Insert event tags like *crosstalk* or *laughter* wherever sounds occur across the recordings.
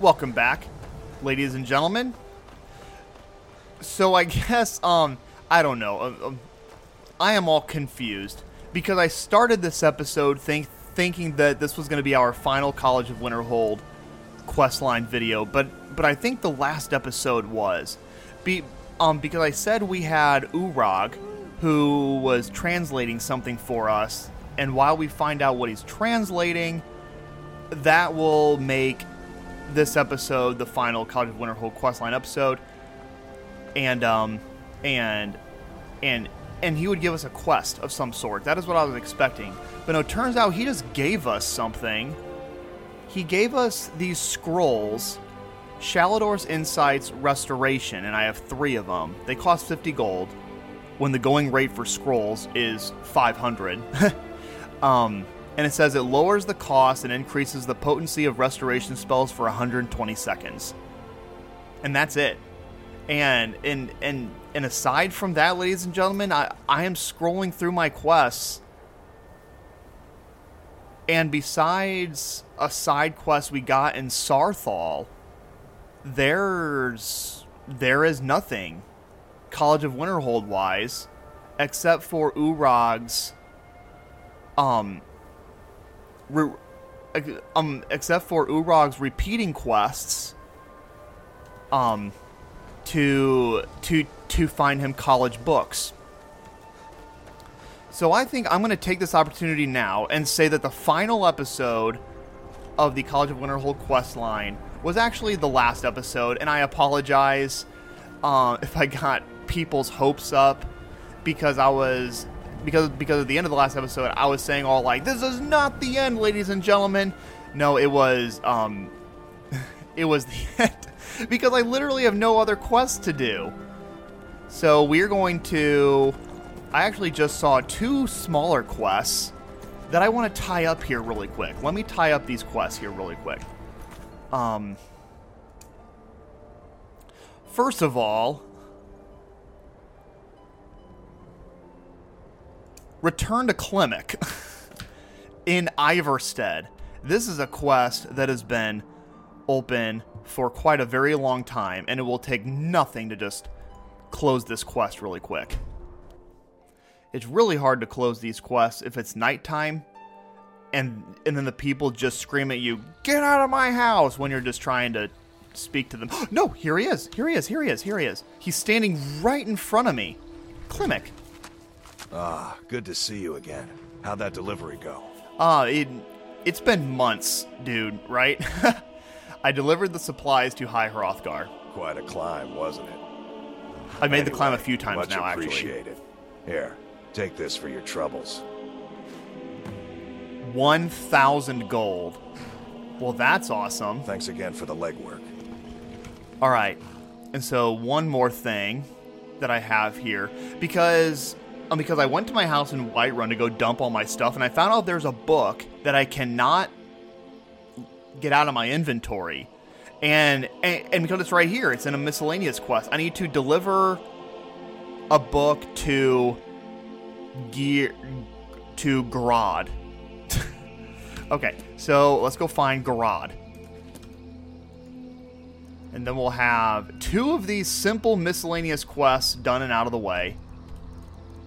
welcome back, ladies and gentlemen. So I *laughs* guess um I don't know. Um, um, I am all confused because I started this episode think thinking that this was going to be our final College of Winterhold questline video, but but I think the last episode was be um because I said we had Urag who was translating something for us, and while we find out what he's translating, that will make this episode the final College of Winterhold questline episode, and um and and and he would give us a quest of some sort. That is what I was expecting. But no, it turns out he just gave us something. He gave us these scrolls, Shalidor's Insights Restoration, and I have three of them. They cost 50 gold, when the going rate for scrolls is 500. *laughs* um, and it says it lowers the cost and increases the potency of restoration spells for 120 seconds. And that's it. And and and and aside from that, ladies and gentlemen, I, I am scrolling through my quests. And besides a side quest we got in Saarthal, there's there is nothing College of Winterhold wise, except for Urag's um re- um except for Urag's repeating quests um to to to find him college books. So I think I'm going to take this opportunity now and say that the final episode of the College of Winterhold quest line was actually the last episode, and I apologize uh, *laughs* if I got people's hopes up because I was because because at the end of the last episode I was saying all like this is not the end, ladies and gentlemen. No, it was um *laughs* it was the *laughs* end because I literally have no other quests to do. So we're going to. I actually just saw two smaller quests that I want to tie up here really quick. Let me tie up these quests here really quick. Um. First of all, return to Klimek *laughs* in Ivarstead. This is a quest that has been open for quite a very long time, and it will take nothing to just close this quest really quick. It's really hard to close these quests if it's nighttime and and then the people just scream at you, "Get out of my house!" when you're just trying to speak to them. *gasps* no, here he is. Here he is. Here he is. Here he is. He's standing right in front of me. Klimek. Ah, good to see you again. How'd that delivery go? Ah, uh, it it's been months, dude, right? *laughs* I delivered the supplies to High Hrothgar. Quite a climb, wasn't it? I made anyway, the climb a few times much now, appreciated. actually. Here, take this for your troubles. 1,000 gold. Well, that's awesome. Thanks again for the legwork. All right. And so, one more thing that I have here because Um, because I went to my house in Whiterun to go dump all my stuff, and I found out there's a book that I cannot get out of my inventory. And, and, and because it's right here, it's in a miscellaneous quest. I need to deliver a book to gear to Garad. *laughs* okay, so let's go find Garad. And then we'll have two of these simple miscellaneous quests done and out of the way.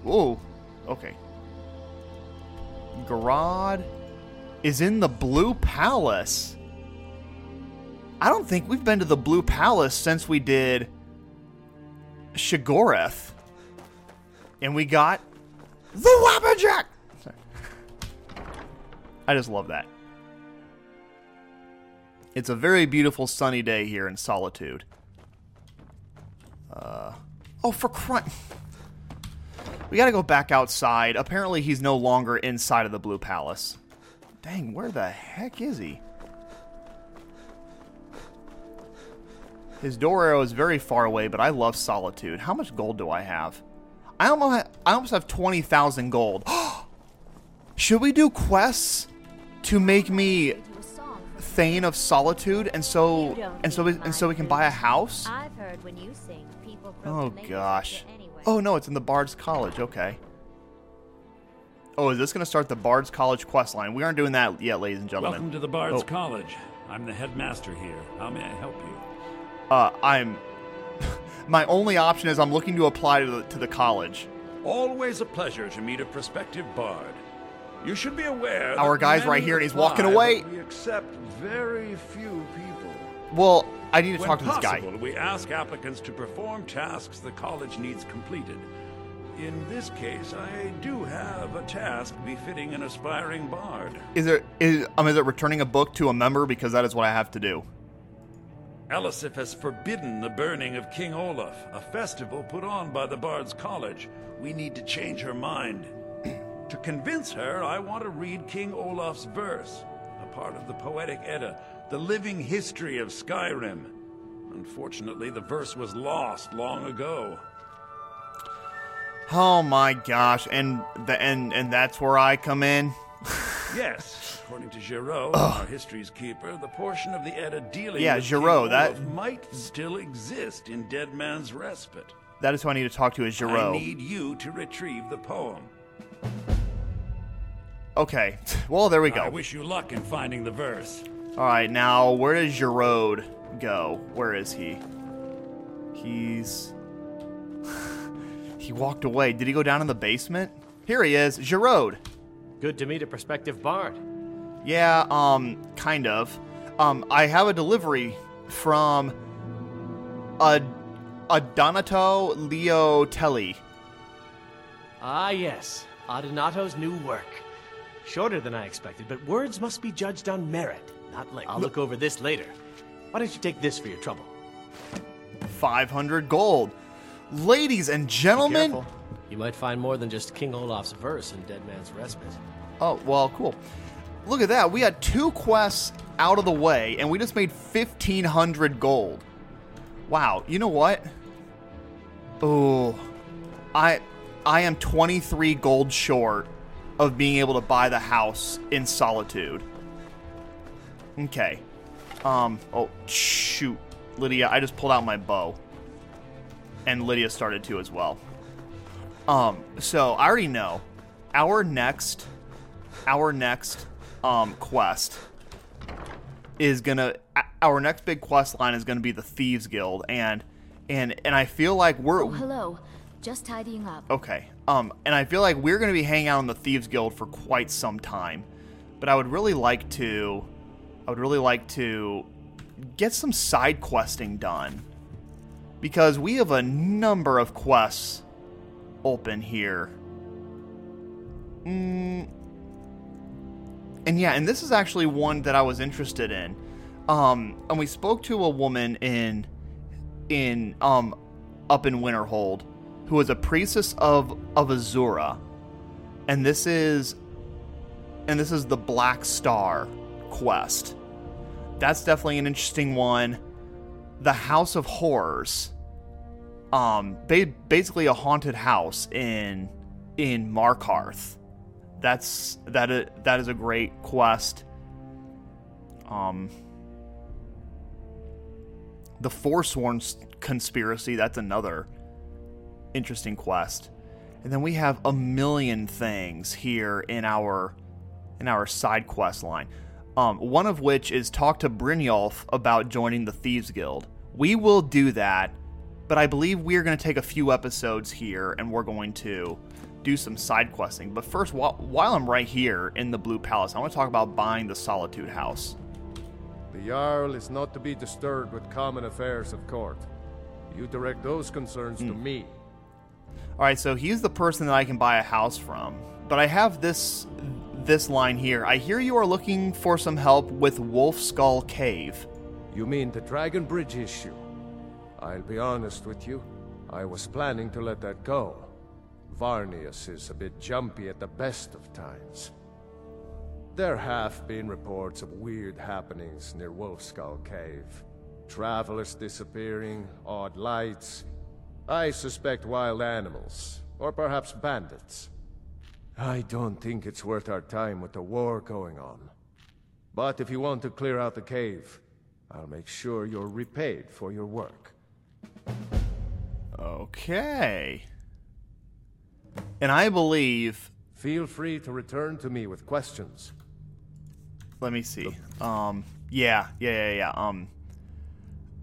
Whoa, okay. Garad is in the Blue Palace. I don't think we've been to the Blue Palace since we did Sheogorath. And we got the Wabbajack! I just love that. It's a very beautiful sunny day here in Solitude. Uh, oh, for crying... We gotta go back outside. Apparently he's no longer inside of the Blue Palace. Dang, where the heck is he? His door arrow is very far away, but I love solitude. How much gold do I have? I almost have, I almost have 20,000 gold. *gasps* Should we do quests to make me Thane of Solitude and so and so we, and so we can buy a house? Oh gosh. Oh no, it's in the Bard's College. Okay. Oh, is this going to start the Bard's College quest line? We aren't doing that yet, ladies and gentlemen. Welcome to the Bard's oh. College. I'm the headmaster here. How may I help you? Uh, I'm. *laughs* My only option is I'm looking to apply to the, to the college. Always a pleasure to meet a prospective bard. You should be aware. Our that guy's right here and he's walking away. We accept very few people. Well, I need to When talk to this guy. possible, we ask applicants to perform tasks the college needs completed. In this case, I do have a task befitting an aspiring bard. Is it is um is it returning a book to a member because that is what I have to do. Elisif has forbidden the burning of King Olaf, a festival put on by the Bard's College. We need to change her mind. *clears throat* to convince her, I want to read King Olaf's verse, part of the Poetic Edda, the living history of Skyrim. Unfortunately, the verse was lost long ago. Oh my gosh, and the and and that's where I come in. *laughs* Yes, according to Giraud, our history's keeper, the portion of the Edda dealing Yeah, with Giraud, that- might still exist in Dead Man's Respite. That is who I need to talk to is I need you to retrieve the poem. Okay. *laughs* Well, there we go. I go. wish you luck in finding the verse. All right, now where does Giraud go? Where is he? He's *laughs* he walked away. Did he go down in the basement? Here he is, Giraud. Good to meet a prospective bard. Yeah, um, kind of. Um, I have a delivery from a a Donato Leo Telly. Ah, yes. Adonato's new work. Shorter than I expected, but words must be judged on merit, not length. I'll look over this later. Why don't you take this for your trouble? 500 gold. Ladies and gentlemen. You might find more than just King Olaf's verse in Dead Man's Respite. Oh, well, cool. Look at that. We had two quests out of the way, and we just made 1,500 gold. Wow. You know what? Oh, I, I am 23 gold short of being able to buy the house in Solitude. Okay. Um, oh, shoot. Lydia, I just pulled out my bow. And Lydia started to as well. Um, so I already know our next our next um quest is gonna our next big quest line is gonna be the Thieves Guild and and and I feel like we're Oh, hello. Just tidying up. okay. Um and I feel like we're gonna be hanging out in the Thieves Guild for quite some time. But I would really like to I would really like to get some side questing done. Because we have a number of quests open here. Mm, and yeah, and this is actually one that I was interested in. Um, and we spoke to a woman in in um up in Winterhold who was a priestess of of Azura. And this is and this is the Black Star quest. That's definitely an interesting one. The House of Horrors. Um ba- basically a haunted house in in Markarth that's that is, that is a great quest. Um, the Forsworn conspiracy that's another interesting quest, and then we have a million things here in our in our side quest line. Um, one of which is talk to Brynjolf about joining the Thieves Guild. We will do that, but I believe we are going to take a few episodes here, and we're going to do some side questing. But first, while, while I'm right here in the Blue Palace, I want to talk about buying the Solitude House. The Jarl is not to be disturbed with common affairs of court. You direct those concerns to me. All right, so he's the person that I can buy a house from. But I have this this line here. I hear you are looking for some help with Wolf Skull Cave. You mean the Dragon Bridge issue? I'll be honest with you. I was planning to let that go. Varnius is a bit jumpy at the best of times. There have been reports of weird happenings near Wolfskull Cave. Travelers disappearing, odd lights. I suspect wild animals, or perhaps bandits. I don't think it's worth our time with the war going on. But if you want to clear out the cave, I'll make sure you're repaid for your work. Okay. And I believe, Feel free to return to me with questions. let me see. Um Yeah, yeah, yeah, yeah. Um,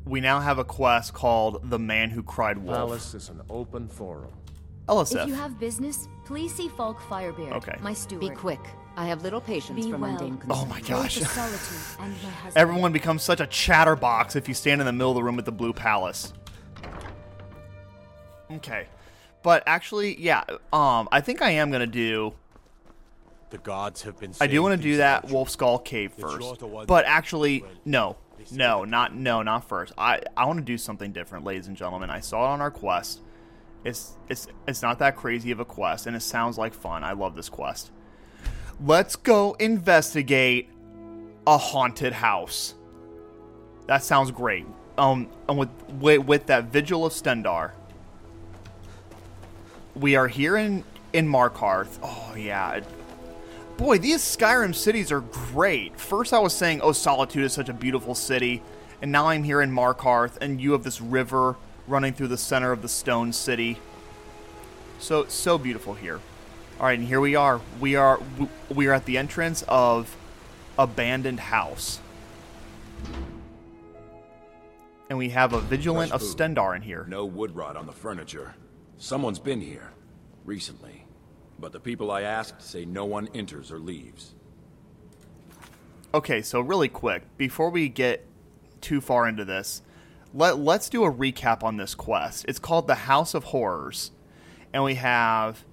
we now have a quest called "The Man Who Cried Wolf." Palace is an open forum. Elisif. If you have business, please see Falk Firebeard, Okay. my steward. Be quick. I have little patience Be for well. mundane Oh my gosh. the solitude and *laughs* my. Everyone becomes such a chatterbox if you stand in the middle of the room with the blue palace. Okay. But actually, yeah, um, I think I am gonna do The gods have been. I do want to do that. Wolf Skull Cave first. But actually, no. No, not no, not first. I I want to do something different, ladies and gentlemen. I saw it on our quest. It's it's it's not that crazy of a quest and it sounds like fun. I love this quest. Let's go investigate a haunted house. That sounds great. Um and with with, with that Vigil of Stendarr. We are here in in Markarth. Oh yeah, Boy, these Skyrim cities are great. First, I was saying, oh, Solitude is such a beautiful city, and now I'm here in Markarth, and you have this river running through the center of the stone city. So, so beautiful here. All right, and here we are. We are we are at the entrance of abandoned house, and we have a vigilant of Fresh. Stendarr in here. No wood rot on the furniture. Someone's been here. Recently. But the people I asked say no one enters or leaves. Okay, so really quick, before we get too far into this, let let's do a recap on this quest. It's called the House of Horrors, and we have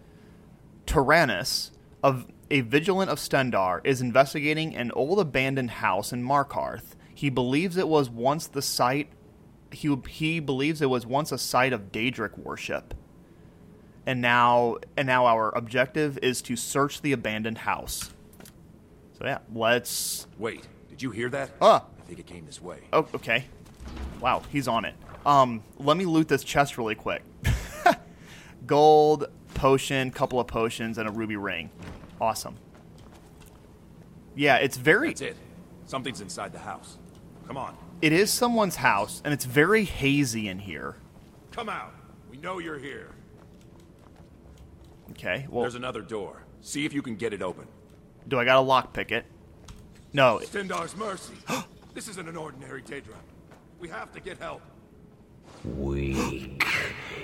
Tyranus, a vigilant of Stendarr, is investigating an old abandoned house in Markarth. He believes it was once the site. He he believes it was once a site of Daedric worship. And now and now our objective is to search the abandoned house. So yeah, let's Wait, did you hear that? Ah. I think it came this way. Oh, okay. Wow, he's on it. Um, let me loot this chest really quick. *laughs* Gold, potion, couple of potions, and a ruby ring. Awesome. Yeah, it's very. That's it. Something's inside the house. Come on. It is someone's house, and it's very hazy in here. Come out. We know you're here. Okay. Well, There's another door. See if you can get it open. do I got to lockpick it? No. Stendarr's mercy. *gasps* this isn't an ordinary Daedra. We have to get help. Weak.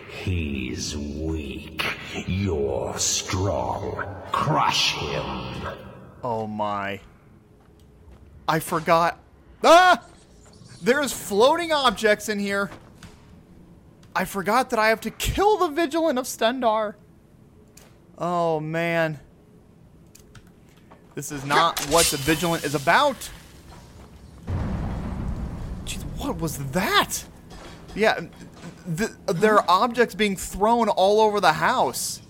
He's weak. You're strong. Crush him. Oh my. I forgot. Ah! There's floating objects in here. I forgot that I have to kill the Vigilant of Stendarr. Oh man. This is not what the Vigilant is about. Jeez, what was that? Yeah, th- there are objects being thrown all over the house.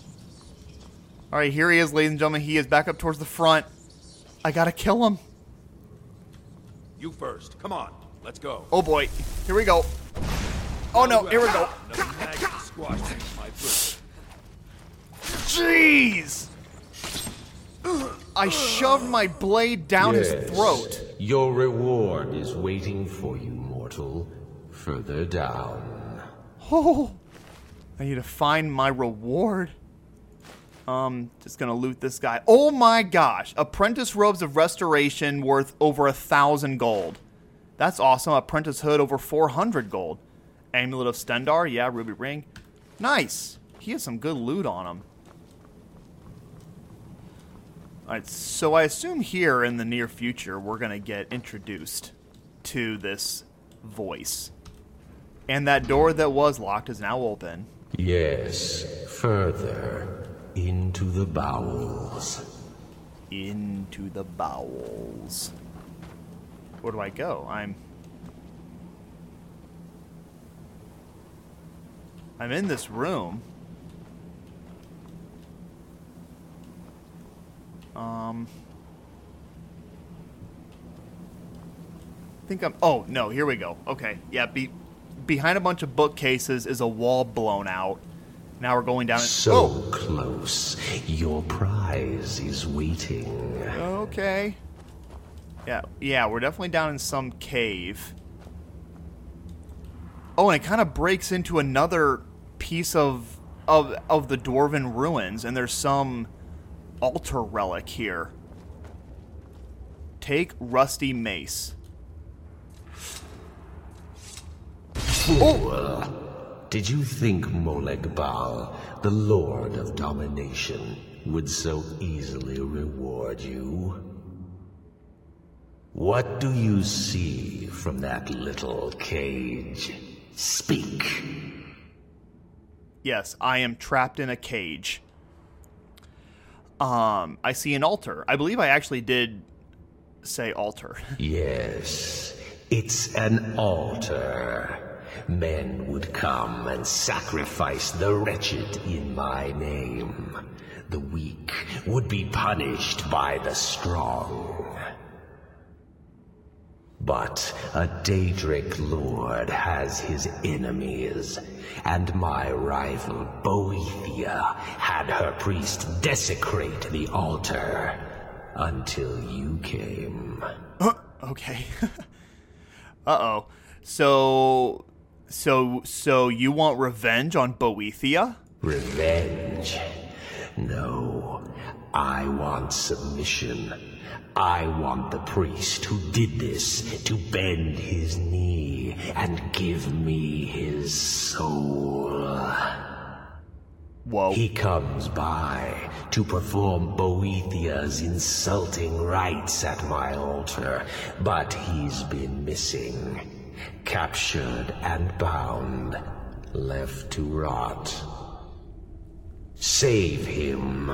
All right, here he is, ladies and gentlemen. He is back up towards the front. I gotta kill him. You first. Come on. Let's go. Oh boy, here we go. Oh no, here we go. Another maggot squashed into my boot. Jeez! I shoved my blade down his throat. Your reward is waiting for you, mortal. Further down. Oh, I need to find my reward. Um, just gonna loot this guy. Oh my gosh! Apprentice robes of restoration worth over a thousand gold. That's awesome. Apprentice hood over four hundred gold. Amulet of Stendarr, yeah, ruby ring. Nice. He has some good loot on him. Alright, so I assume here in the near future we're gonna get introduced to this voice. And that door that was locked is now open. Yes, further. Into the bowels. Into the bowels. Where do I go? I'm. I'm in this room. Um. I think I'm. Oh, no, here we go. Okay. Yeah, be, behind a bunch of bookcases is a wall blown out. Now we're going down. and- So oh! close. Your prize is waiting. Okay. Yeah, yeah, we're definitely down in some cave. Oh, and it kind of breaks into another piece of of of the dwarven ruins, and there's some altar relic here. Take Rusty Mace. Fool! Did you think Molag Bal, the Lord of Domination, would so easily reward you? What do you see from that little cage? Speak. Yes, I am trapped in a cage. Um, I see an altar. I believe I actually did say altar. *laughs* Yes, it's an altar. Men would come and sacrifice the wretched in my name. The weak would be punished by the strong. But a Daedric lord has his enemies, and my rival Boethiah had her priest desecrate the altar until you came. okay. *laughs* uh oh. So, so, so you want revenge on Boethiah? Revenge? No, I want submission. I want the priest who did this to bend his knee and give me his soul. Whoa. He comes by to perform Boethiah's insulting rites at my altar, but he's been missing. Captured and bound, left to rot. Save him.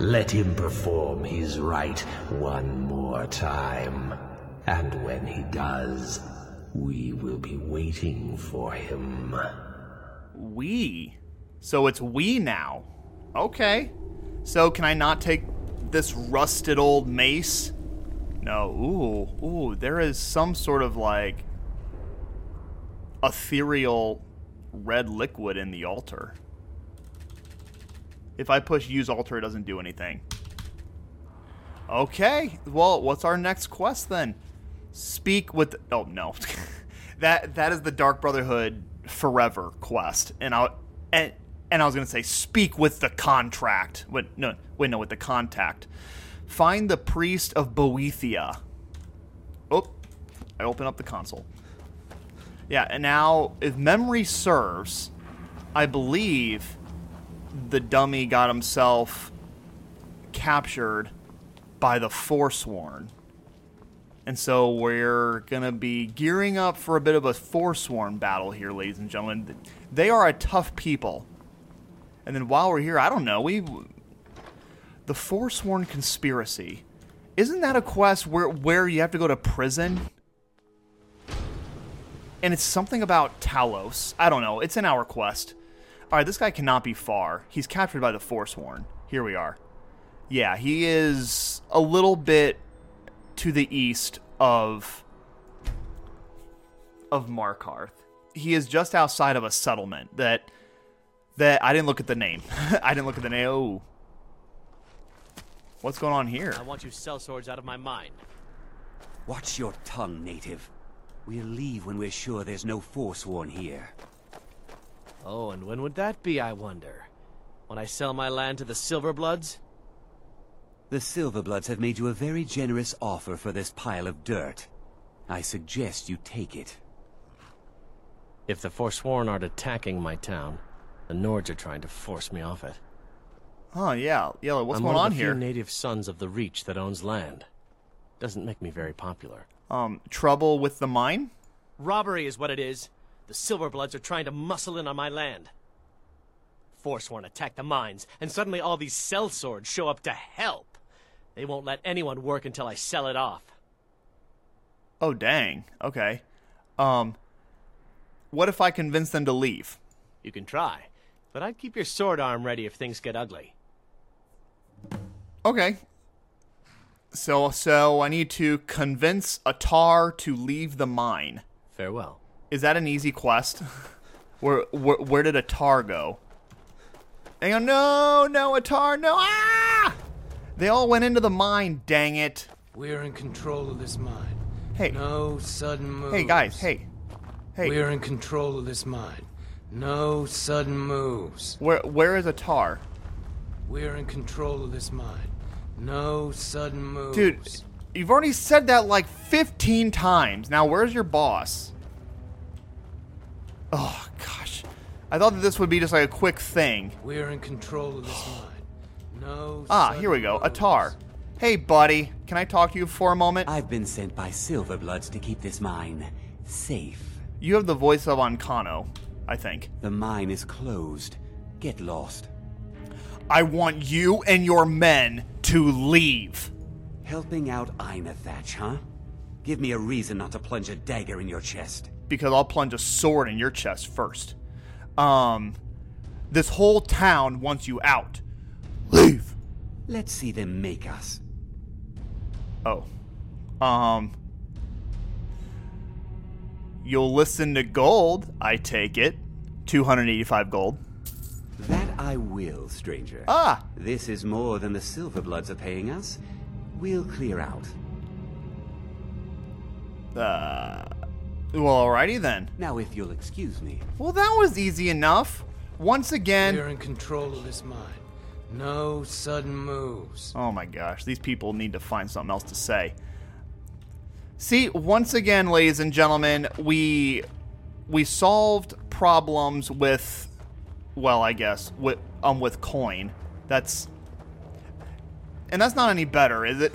Let him perform his rite one more time. And when he does, we will be waiting for him. We. So it's we now. Okay. So can I not take this rusted old mace? No. Ooh, ooh, there is some sort of like ethereal red liquid in the altar. If I push use altar, it doesn't do anything. Okay. Well, what's our next quest then? Speak with. oh no, *laughs* that that is the Dark Brotherhood Forever quest, and I and and I was gonna say speak with the contract. Wait, no, wait, no, with the contact. Find the priest of Boethiah. Oh, I open up the console. Yeah, and now if memory serves, I believe the dummy got himself captured by the Forsworn. And so we're going to be gearing up for a bit of a Forsworn battle here, ladies and gentlemen. They are a tough people. And then while we're here, I don't know, we the Forsworn conspiracy. Isn't that a quest where where you have to go to prison? And it's something about Talos. I don't know. It's an hour quest. All right, this guy cannot be far. He's captured by the Forsworn. Here we are. Yeah, he is a little bit to the east of of Markarth. He is just outside of a settlement that that I didn't look at the name. *laughs* I didn't look at the name. Oh. What's going on here? I want you sell swords out of my mind. Watch your tongue, native. We'll leave when we're sure there's no Forsworn here. Oh, and when would that be, I wonder? When I sell my land to the Silverbloods? The Silverbloods have made you a very generous offer for this pile of dirt. I suggest you take it. If the Forsworn aren't attacking my town, the Nords are trying to force me off it. Oh yeah, Yellow. What's I'm going one on of the here? Few native sons of the Reach that owns land. Doesn't make me very popular. Um, trouble with the mine? Robbery is what it is. The Silverbloods are trying to muscle in on my land. Forsworn attack the mines, and suddenly all these sell swords show up to help. They won't let anyone work until I sell it off. Oh dang. Okay. Um, what if I convince them to leave? You can try, but I'd keep your sword arm ready if things get ugly. Okay. So so I need to convince Atar to leave the mine. Farewell. Is that an easy quest? where, where where did Atar go? Hang on, no, no, Atar, no, ah! They all went into the mine. Dang it! We're in control of this mine. Hey. No sudden moves. Hey guys, hey, hey. We're in control of this mine. No sudden moves. Where where is Atar? We're in control of this mine. No sudden moves. Dude, you've already said that like 15 times. Now where's your boss? I thought that this would be just like a quick thing. We're in control of this *sighs* mine. No. Ah, here we go. Atar. Hey, buddy. Can I talk to you for a moment? I've been sent by Silverbloods to keep this mine safe. You have the voice of Ancano, I think. The mine is closed. Get lost. I want you and your men to leave. Helping out Ainethach, huh? Give me a reason not to plunge a dagger in your chest. Because I'll plunge a sword in your chest first. Um, this whole town wants you out. Leave. Let's see them make us. Oh. Um. You'll listen to gold, I take it. 285 gold. That I will, stranger. Ah! This is more than the Silverbloods are paying us. We'll clear out. Uh. Well, alrighty then. Now, if you'll excuse me. Well, that was easy enough. Once again. You're in control of this mine. No sudden moves. Oh my gosh, these people need to find something else to say. See, once again, ladies and gentlemen, we we solved problems with well, I guess, with um with coin. That's and that's not any better, is it?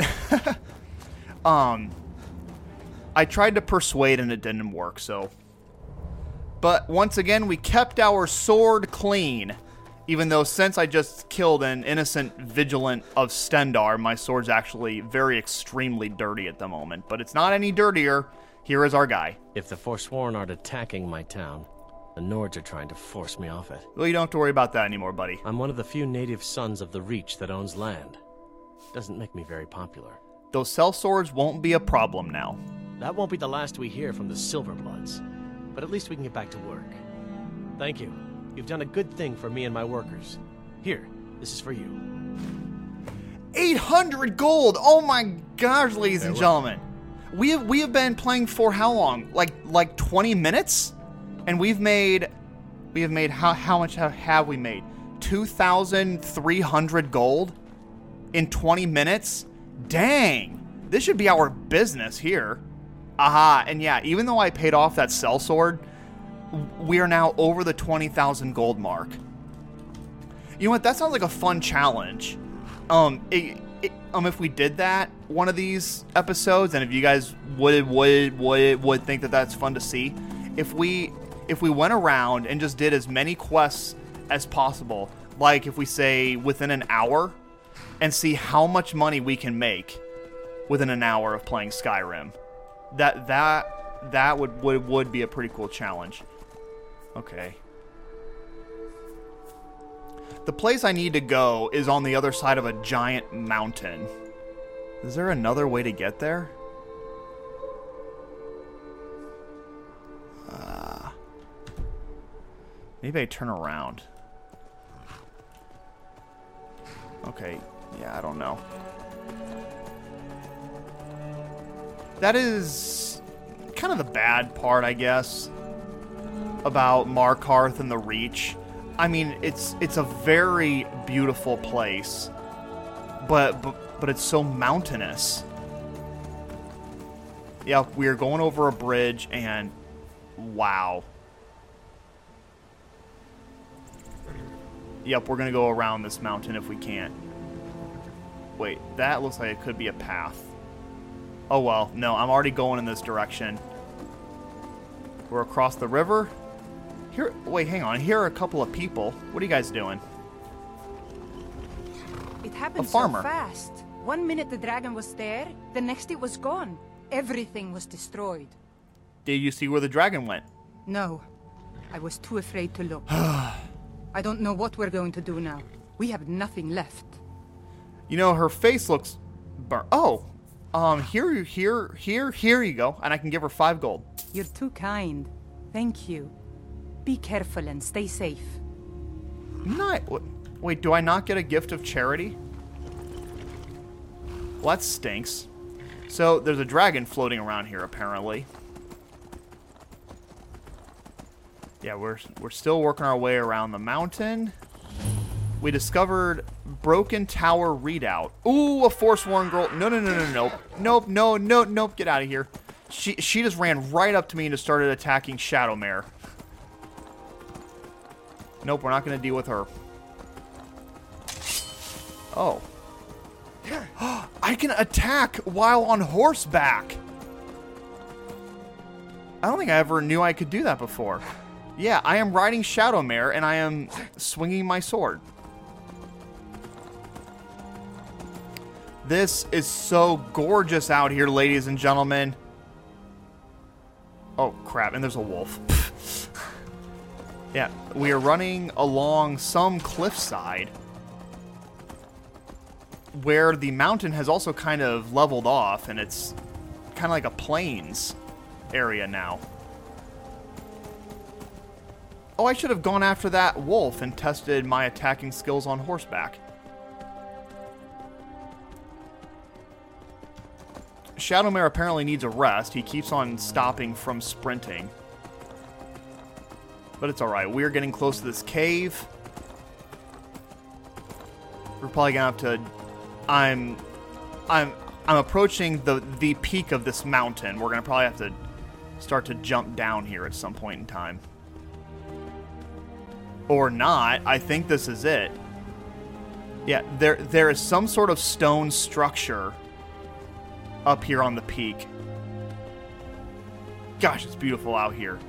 *laughs* um I tried to persuade and it didn't work, so but once again, we kept our sword clean. Even though since I just killed an innocent vigilant of Stendarr, my sword's actually very extremely dirty at the moment. But it's not any dirtier. Here is our guy. If the Forsworn aren't attacking my town, the Nords are trying to force me off it. Well, you don't have to worry about that anymore, buddy. I'm one of the few native sons of the Reach that owns land. Doesn't make me very popular. Those sell swords won't be a problem now. That won't be the last we hear from the Silverbloods. But at least we can get back to work. Thank you. You've done a good thing for me and my workers. Here, this is for you. 800 gold! Oh my gosh, ladies and gentlemen. We have we have been playing for how long? Like like 20 minutes? And we've made we have made how how much have, have we made? 2300 gold in 20 minutes? Dang. This should be our business here. Aha, and yeah, even though I paid off that sell sword, we are now over the 20,000 gold mark. You know what? That sounds like a fun challenge. Um, it, it, um, if we did that one of these episodes, and if you guys would would would would think that that's fun to see, if we if we went around and just did as many quests as possible, like if we say within an hour, and see how much money we can make within an hour of playing Skyrim, that that that would would would be a pretty cool challenge. Okay. The place I need to go is on the other side of a giant mountain. Is there another way to get there? Uh, maybe I turn around. Okay, yeah, I don't know. That is kind of the bad part, I guess, about Markarth and the Reach. I mean, it's it's a very beautiful place, but but, but it's so mountainous. Yeah, we are going over a bridge, and wow. Yep, we're gonna go around this mountain if we can't. Wait, that looks like it could be a path. Oh well, no, I'm already going in this direction. We're across the river. Here, wait, hang on. Here are a couple of people. What are you guys doing? It happened A farmer. so fast. One minute the dragon was there, the next it was gone. Everything was destroyed. Did you see where the dragon went? No, I was too afraid to look. *sighs* I don't know what we're going to do now. We have nothing left. You know, her face looks burnt. Oh, um, here, here, here, here you go, and I can give her five gold. You're too kind. Thank you. Be careful and stay safe. Not. Wait, do I not get a gift of charity? Well, that stinks. So there's a dragon floating around here, apparently. Yeah, we're we're still working our way around the mountain. We discovered broken tower Redoubt. Ooh, a forsworn girl. No, no, no, no, nope, nope, no, no, nope. Get out of here. She she just ran right up to me and just started attacking Shadowmare. Nope, we're not going to deal with her. Oh. *gasps* I can attack while on horseback. I don't think I ever knew I could do that before. Yeah, I am riding Shadowmare and I am swinging my sword. This is so gorgeous out here, ladies and gentlemen. Oh, crap, and there's a wolf. *laughs* yeah, we are running along some cliffside where the mountain has also kind of leveled off and it's kind of like a plains area now. Oh, I should have gone after that wolf and tested my attacking skills on horseback. Shadowmare apparently needs a rest. He keeps on stopping from sprinting. But it's alright. We're getting close to this cave. We're probably gonna have to I'm I'm I'm approaching the the peak of this mountain. We're gonna probably have to start to jump down here at some point in time. Or not. I think this is it. Yeah, there there is some sort of stone structure up here on the peak. Gosh, it's beautiful out here.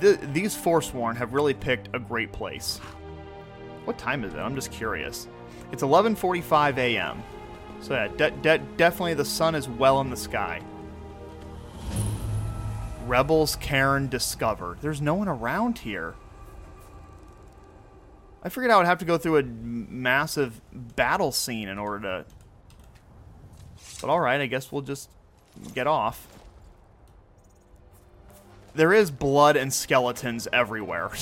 The, these Forsworn have really picked a great place. What time is it? I'm just curious. It's 11:45 a.m. So yeah, de de definitely the sun is well in the sky. Rebel's Cairn discovered. There's no one around here. I figured I would have to go through a massive battle scene in order to. But alright, I guess we'll just get off. There is blood and skeletons everywhere. *laughs*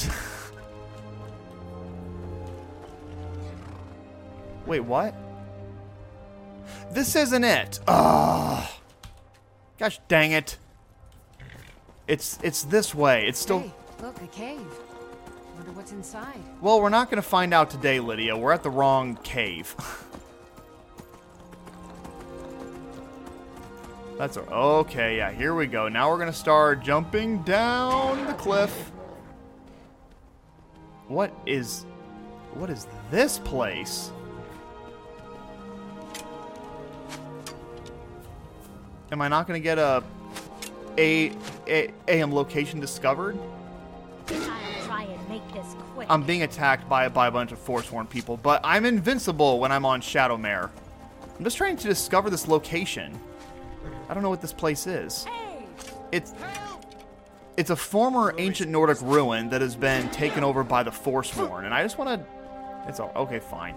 Wait, what? This isn't it. Ugh. Gosh dang it. It's it's this way. It's still Hey, look, a cave. Wonder what's inside. Well, we're not to find out today, Lydia. We're at the wrong cave. *laughs* That's a, okay. Yeah, here we go. Now we're to start jumping down the cliff. What is what is this place? Am I not to get a, a a AM location discovered? I'll try and make this quick. I'm being attacked by, by a bunch of Forsworn people, but I'm invincible when I'm on Shadowmare. I'm just trying to discover this location. I don't know what this place is. It's it's a former ancient Nordic ruin that has been taken over by the Forsworn, and I just want to. It's all okay. Fine.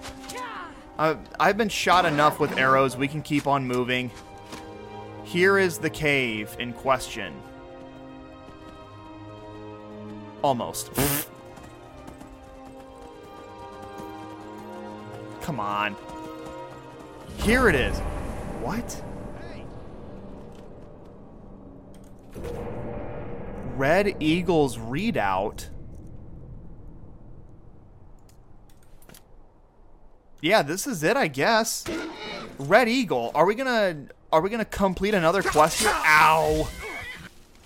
Uh, I've been shot enough with arrows. We can keep on moving. Here is the cave in question. Almost. Come on. Here it is. What? Red Eagles Redoubt. Yeah, this is it, I guess. Red Eagle. Are we gonna are we gonna complete another quest here? Ow!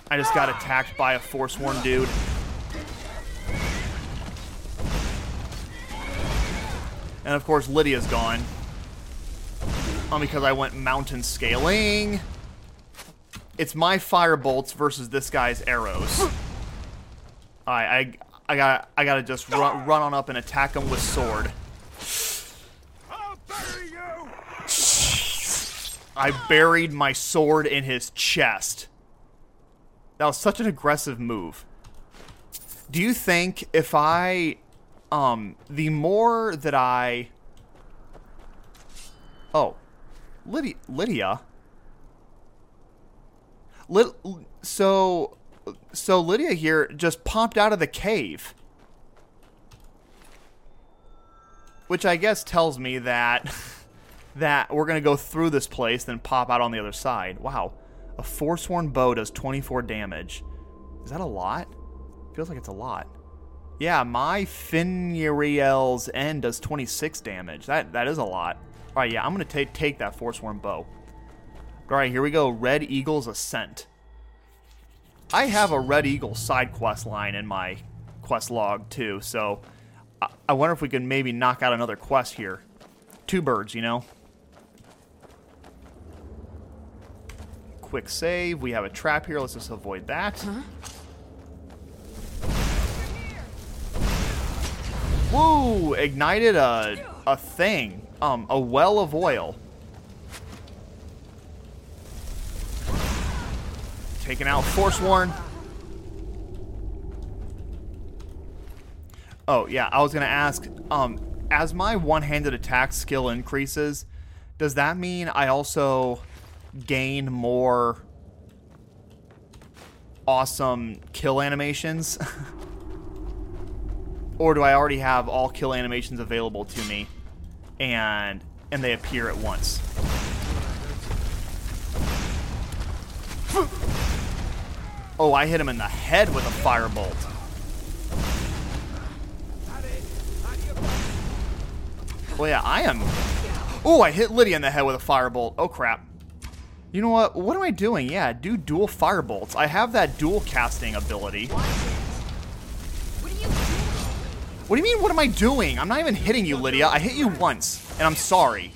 I just got attacked by a Forsworn dude. And of course, Lydia's gone. Um, because I went mountain scaling. It's my fire bolts versus this guy's arrows. Alright, I I got I gotta just run, run on up and attack him with sword. I buried my sword in his chest. That was such an aggressive move. Do you think if I um the more that I Oh. Lydia Lydia so so Lydia here just popped out of the cave. Which I guess tells me that *laughs* that we're to go through this place then pop out on the other side. Wow. A Forsworn bow does 24 damage. Is that a lot? Feels like it's a lot. Yeah, my Finuriel's end does 26 damage. That that is a lot. All right, yeah, I'm to take take that Forsworn bow. All right, here we go. Red Eagle's Ascent. I have a Red Eagle side quest line in my quest log too. So I, I wonder if we can maybe knock out another quest here. Two birds, you know. Quick save. We have a trap here. Let's just avoid that. Woo! Ignited a a thing. Um, a well of oil. Taking out Forsworn. Oh yeah, I was gonna ask. Um, as my one-handed attack skill increases, does that mean I also gain more awesome kill animations? *laughs* or do I already have all kill animations available to me and and they appear at once? Oh, I hit him in the head with a firebolt. Well, yeah, I am. Oh, I hit Lydia in the head with a firebolt. Oh, crap. You know what? What am I doing? Yeah, do dual firebolts. I have that dual casting ability. What do you mean, what am I doing? I'm not even hitting you, Lydia. I hit you once, and I'm sorry.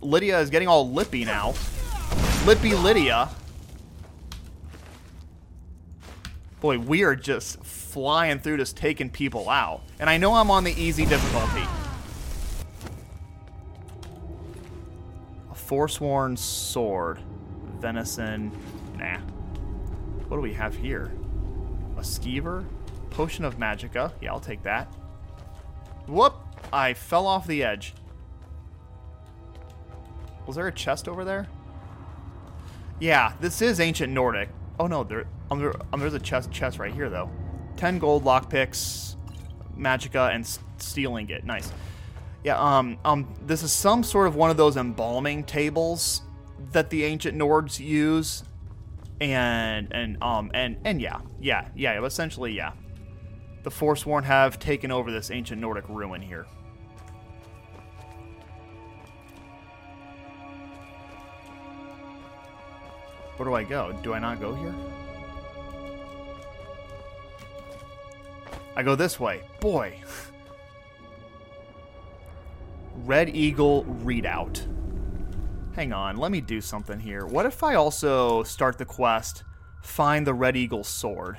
Lydia is getting all lippy now. Lippy Lydia. Boy, we are just flying through, just taking people out. And I know I'm on the easy difficulty. A Forsworn sword. Venison. Nah. What do we have here? A skeever? Potion of Magicka. Yeah, I'll take that. Whoop! I fell off the edge. Was there a chest over there? Yeah, this is ancient Nordic. Oh no, there, um, there um, there's a chest chest right here though. Ten gold lockpicks, magicka, and steel ingot. Nice. Yeah. Um. Um. This is some sort of one of those embalming tables that the ancient Nords use, and and um and and yeah yeah yeah essentially yeah. The Forsworn have taken over this ancient Nordic ruin here. Where do I go? Do I not go here? I go this way. Boy. *laughs* Red Eagle Redoubt. Hang on, let me do something here. What if I also start the quest, find the Red Eagle sword?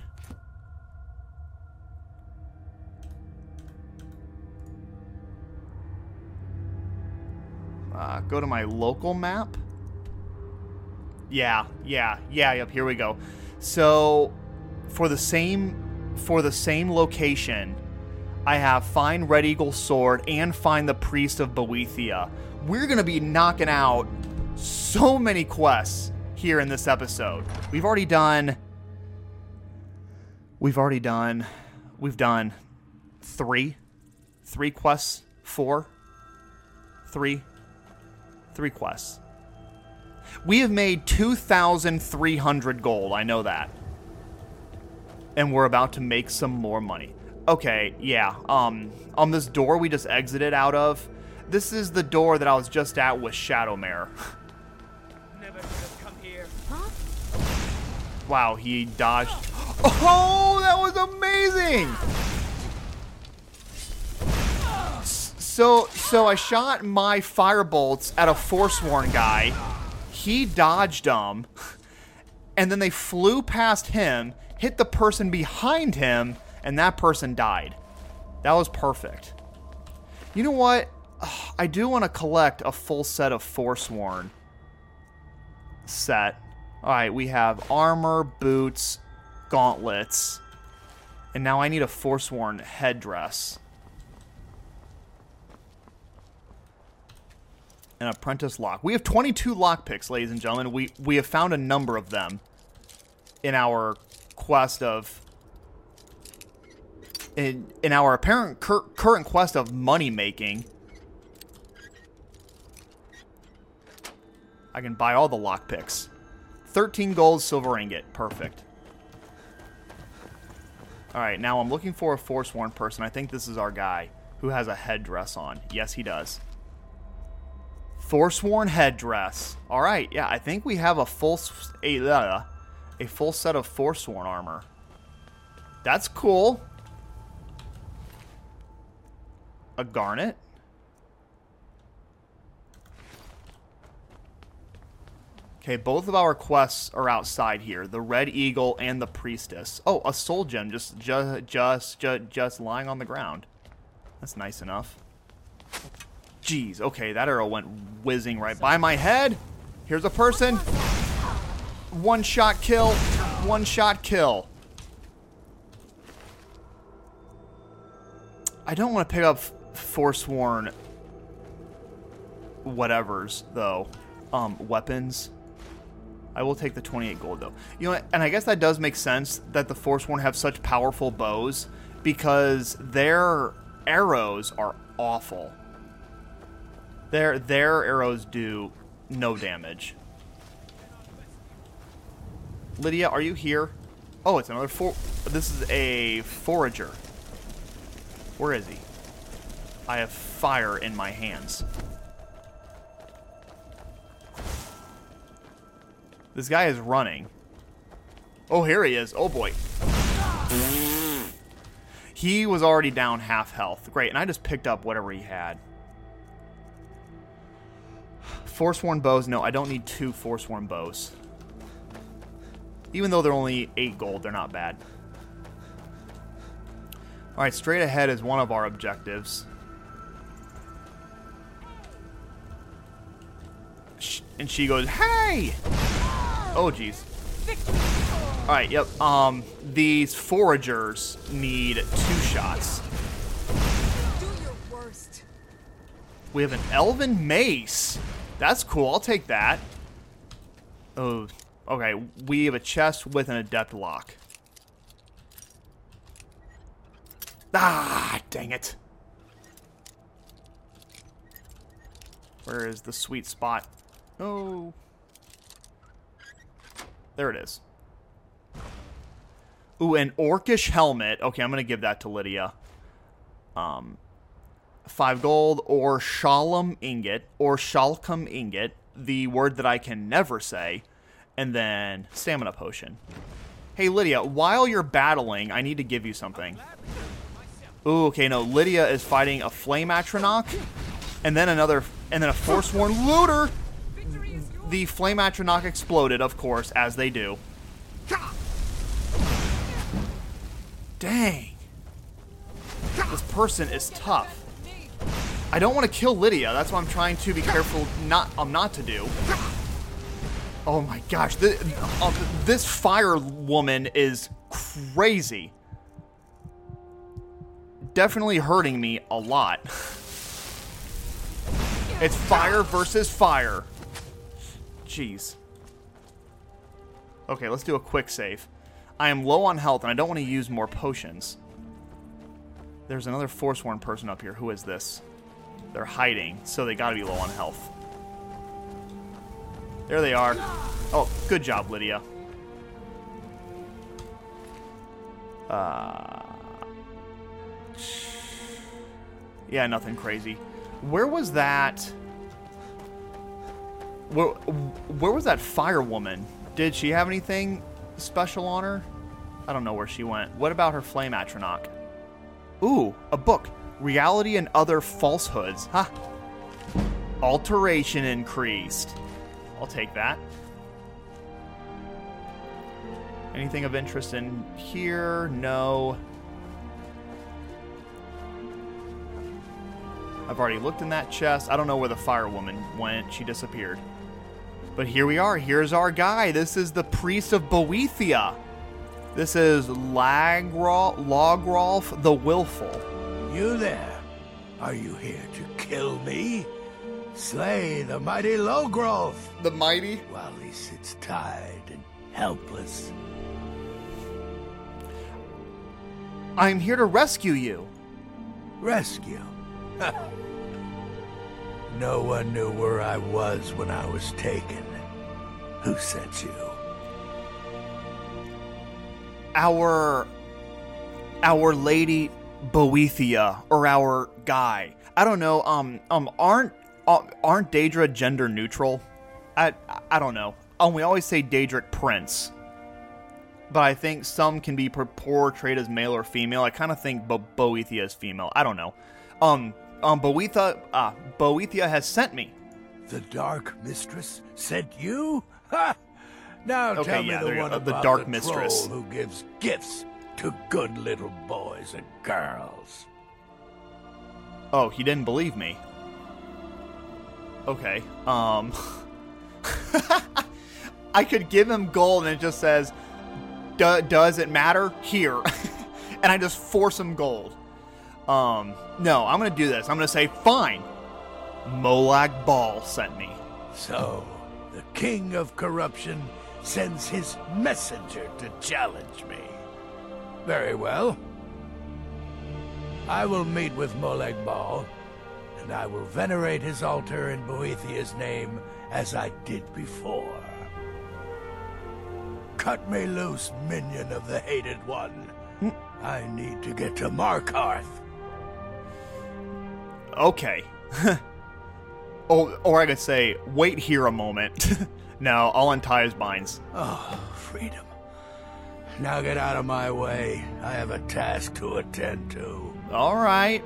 Uh, go to my local map. Yeah, yeah, yeah, yep, here we go. So for the same for the same location, I have find Red Eagle sword and find the priest of Boethiah. We're gonna be knocking out so many quests here in this episode. We've already done We've already done we've done three. Three quests. Four. Three. Three quests. We have made 2,300 gold. I know that. And we're about to make some more money. Okay, yeah. Um, on this door we just exited out of, this is the door that I was just at with Shadowmere. *laughs* Never have come here. wow, he dodged. *gasps* Oh, that was amazing! So, so I shot my firebolts at a Forsworn guy. He dodged them, and then they flew past him, hit the person behind him, and that person died. That was perfect. You know what? I do want to collect a full set of Forsworn set. All right, we have armor, boots, gauntlets, and now I need a Forsworn headdress. An apprentice lock. We have 22 lock picks, ladies and gentlemen. We we have found a number of them in our quest of in in our apparent cur current quest of money making. I can buy all the lock picks. 13 gold, silver ingot. Perfect. Alright, now I'm looking for a Forsworn person. I think this is our guy who has a headdress on. Yes, he does. Forsworn headdress. Alright, yeah, I think we have a full... A, uh, A full set of Forsworn armor. That's cool. A garnet. Okay, both of our quests are outside here. The Red Eagle and the Priestess. Oh, a soul gem just just just just, just lying on the ground. That's nice enough. Jeez, okay, that arrow went whizzing right by my head. Here's a person. One shot kill. One shot kill. I don't want to pick up Forsworn whatevers, though. Um, weapons. I will take the 28 gold, though. You know, and I guess that does make sense that the Forsworn have such powerful bows because their arrows are awful. Their their arrows do no damage. Lydia, are you here? Oh, it's another for. This is a forager. Where is he? I have fire in my hands. This guy is running. Oh, here he is. Oh boy. He was already down half health. Great, and I just picked up whatever he had. Forsworn bows. No, I don't need two Forsworn bows. Even though they're only 8 gold, they're not bad. Alright, straight ahead is one of our objectives. And she goes, Hey! Oh, jeez. Alright, yep. Um, these foragers need two shots. We have an elven mace. That's cool. I'll take that. Oh, okay. We have a chest with an adept lock. Ah, dang it. Where is the sweet spot? Oh. There it is. Ooh, an orcish helmet. Okay, I'm going to give that to Lydia. Um, five gold, or Shalom ingot, or Shalcom ingot, the word that I can never say, and then stamina potion. Hey, Lydia, while you're battling, I need to give you something. Ooh, okay, no, Lydia is fighting a Flame Atronach, and then another, and then a Forsworn Looter! The Flame Atronach exploded, of course, as they do. Dang. This person is tough. I don't want to kill Lydia. That's what I'm trying to be careful not um, not to do. Oh my gosh, this, um, this fire woman is crazy. Definitely hurting me a lot. It's fire versus fire. Jeez. Okay, let's do a quick save. I am low on health and I don't want to use more potions. There's another Forsworn person up here. Who is this? They're hiding, so they gotta be low on health. There they are. Oh, good job, Lydia. Uh, yeah, nothing crazy. Where was that? Where, where was that fire woman? Did she have anything special on her? I don't know where she went. What about her flame atronach? Ooh, a book. Reality and Other Falsehoods. Ha! Huh. Alteration increased. I'll take that. Anything of interest in here? No. I've already looked in that chest. I don't know where the fire woman went. She disappeared. But here we are. Here's our guy. This is the priest of Boethiah. This is Lagrolf, Logrolf the Willful. You there? Are you here to kill me? Slay the mighty Logrolf. The mighty? While he sits tied and helpless. I'm here to rescue you. Rescue? no one knew where I was when I was taken. Who sent you? Our... Our Lady Boethiah, or our guy. I don't know, um, um, aren't, uh, aren't Daedra gender neutral? I, I don't know. Um, we always say Daedric Prince. but I think some can be portrayed as male or female. I kind of think Bo- Boethiah is female. I don't know. Um, um, Boetha, uh, Boethiah has sent me. The Dark Mistress sent you? Ha! Now Okay, tell me yeah, the one go, the Dark the Mistress. who gives gifts to good little boys and girls. Oh, he didn't believe me. Okay. Um *laughs* I could give him gold and it just says "Do- does it matter here *laughs* and I just force him gold. Um no, I'm going to do this. I'm going to say fine. Molag Bal sent me. So, the king of corruption sends his messenger to challenge me. Very well. I will meet with Molag Bal, and I will venerate his altar in Boethiah's name as I did before. Cut me loose, minion of the Hated One. I need to get to Markarth. Okay. *laughs* oh, or I could say wait here a moment. *laughs* no, I'll untie his binds. Oh, freedom. Now get out of my way. I have a task to attend to. All right.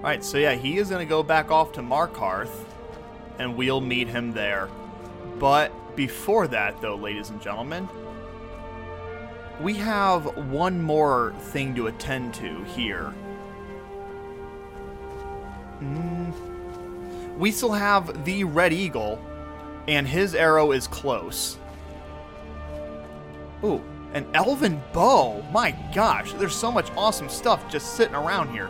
All right, so yeah, he is going to go back off to Markarth, and we'll meet him there. But before that, though, ladies and gentlemen, we have one more thing to attend to here. Mm. We still have the Red Eagle, and his arrow is close. Ooh, an elven bow. My gosh, there's so much awesome stuff just sitting around here.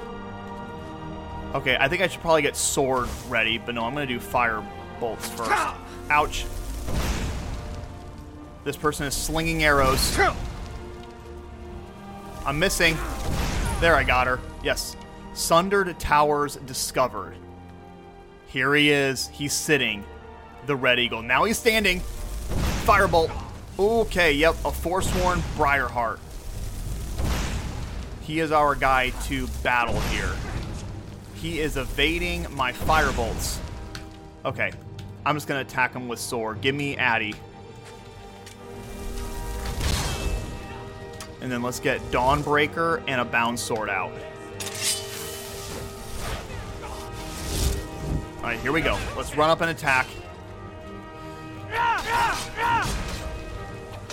Okay, I think I should probably get sword ready, but no, I'm gonna do fire bolts first. Ouch. This person is slinging arrows. I'm missing. There, I got her. Yes. Sundered Towers discovered. Here he is. He's sitting. The Red Eagle. Now he's standing. Firebolt. Okay, yep, a Forsworn Briarheart. He is our guy to battle here. He is evading my firebolts. Okay, I'm just gonna attack him with sword. Give me Addy. And then let's get Dawnbreaker and a Bound Sword out. Alright, here we go. Let's run up and attack.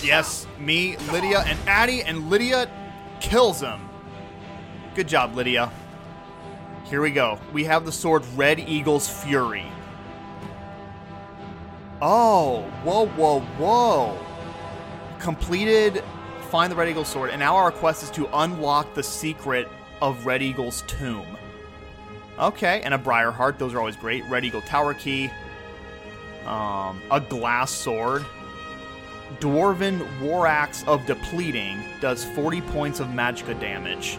Yes, me, Lydia, and Addy, and Lydia kills him. Good job, Lydia. Here we go. We have the sword Red Eagle's Fury. Oh, whoa, whoa, whoa. Completed Find the Red Eagle sword, and now our quest is to unlock the secret of Red Eagle's tomb. Okay, and a Briar Heart. Those are always great. Red Eagle Tower Key. Um, a Glass Sword. Dwarven War Axe of Depleting does 40 points of magicka damage.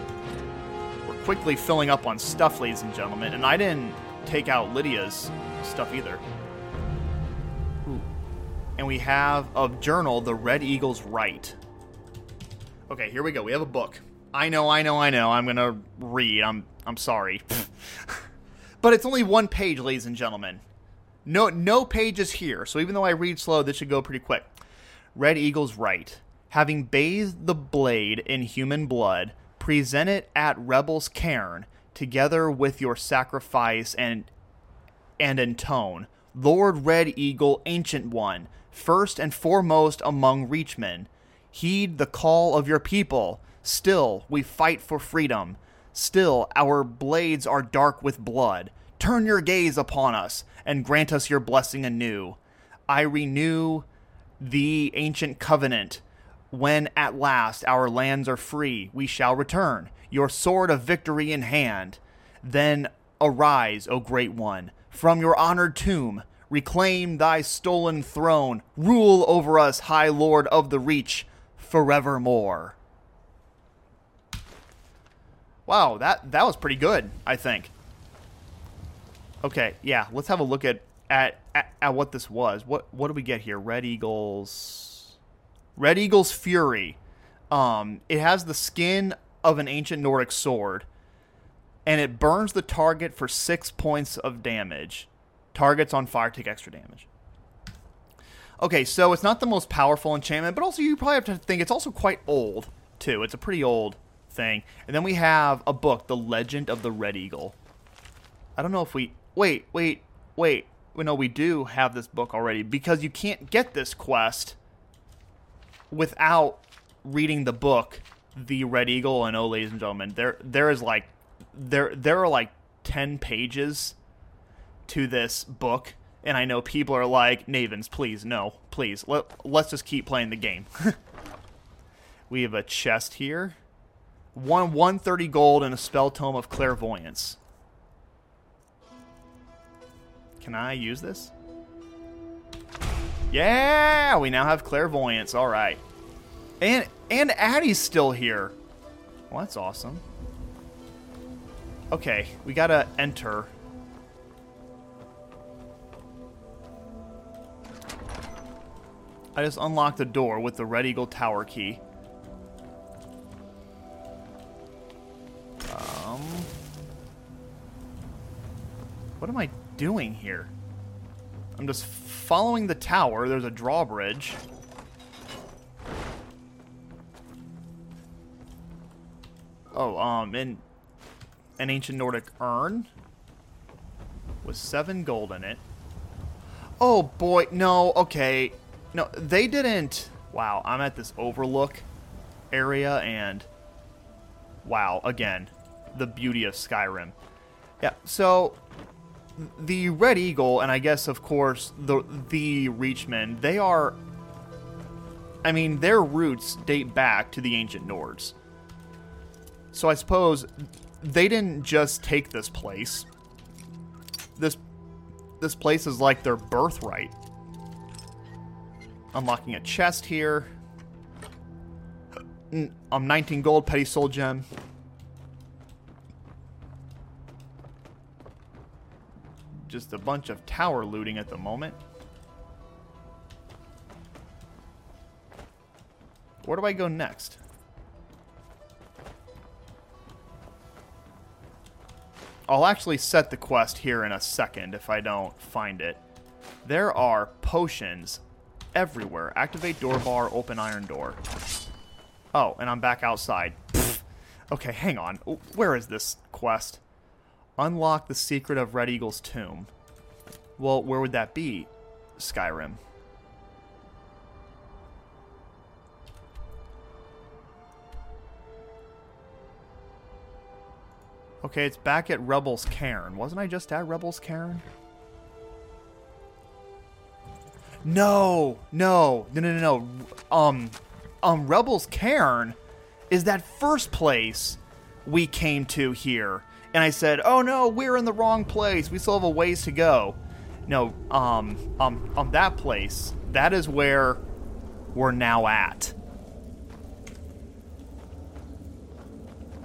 We're quickly filling up on stuff, ladies and gentlemen, and I didn't take out Lydia's stuff either. Ooh. And we have a journal, The Red Eagle's Rite. Okay, here we go. We have a book. I know, I know, I know. I'm gonna read. I'm I'm sorry. *laughs* but it's only one page, ladies and gentlemen. No no pages here, so even though I read slow, this should go pretty quick. Red Eagle's Rite. Having bathed the blade in human blood, present it at Rebel's cairn, together with your sacrifice and and intone. Lord Red Eagle, Ancient One, first and foremost among Reachmen, heed the call of your people. Still, we fight for freedom. Still, our blades are dark with blood. Turn your gaze upon us and grant us your blessing anew. I renew the ancient covenant. When at last our lands are free, we shall return, your sword of victory in hand. Then arise, O great one, from your honored tomb. Reclaim thy stolen throne. Rule over us, High Lord of the Reach, forevermore. Wow, that that was pretty good, I think. Okay, yeah, let's have a look at at, at, at what this was. What what do we get here? Red Eagles Red Eagle's Fury. Um, it has the skin of an ancient Nordic sword, and it burns the target for six points of damage. Targets on fire take extra damage. Okay, so it's not the most powerful enchantment, but also you probably have to think it's also quite old, too. It's a pretty old thing. And then we have a book, The Legend of the Red Eagle. I don't know if we. Wait, wait, wait. Well, no, we do have this book already because you can't get this quest without reading the book, The Red Eagle. And oh, ladies and gentlemen, there there is like there there are like ten pages to this book, and I know people are like, Navens, please, no, please, let let's just keep playing the game. *laughs* we have a chest here, one one thirty gold and a spell tome of clairvoyance. Can I use this? Yeah, we now have clairvoyance. All right. And and Addie's still here. Well, that's awesome. Okay, we gotta enter. I just unlocked the door with the Red Eagle Tower key. Um, what am I doing here? I'm just following the tower. There's a drawbridge. Oh, um, in an ancient Nordic urn with seven gold in it. Oh boy, no, okay. No, they didn't. Wow, I'm at this overlook area and wow, again, the beauty of Skyrim. Yeah, so the Red Eagle and I guess of course the the Reachmen, they are I mean, their roots date back to the ancient Nords. So I suppose they didn't just take this place. This this place is like their birthright. Unlocking a chest here. Um, 19 gold, petty soul gem. Just a bunch of tower looting at the moment. Where do I go next? I'll actually set the quest here in a second if I don't find it. There are potions everywhere. Activate door bar, open iron door. Oh, and I'm back outside. Okay, hang on. Where is this quest? Unlock the secret of Red Eagle's tomb. Well, where would that be? Skyrim. Okay, it's back at Rebel's Cairn. Wasn't I just at Rebel's Cairn? No, no, no, no, no, no. Um, um, Rebel's Cairn is that first place we came to here. And I said, oh no, we're in the wrong place. We still have a ways to go. No, um, um, um, that place, that is where we're now at.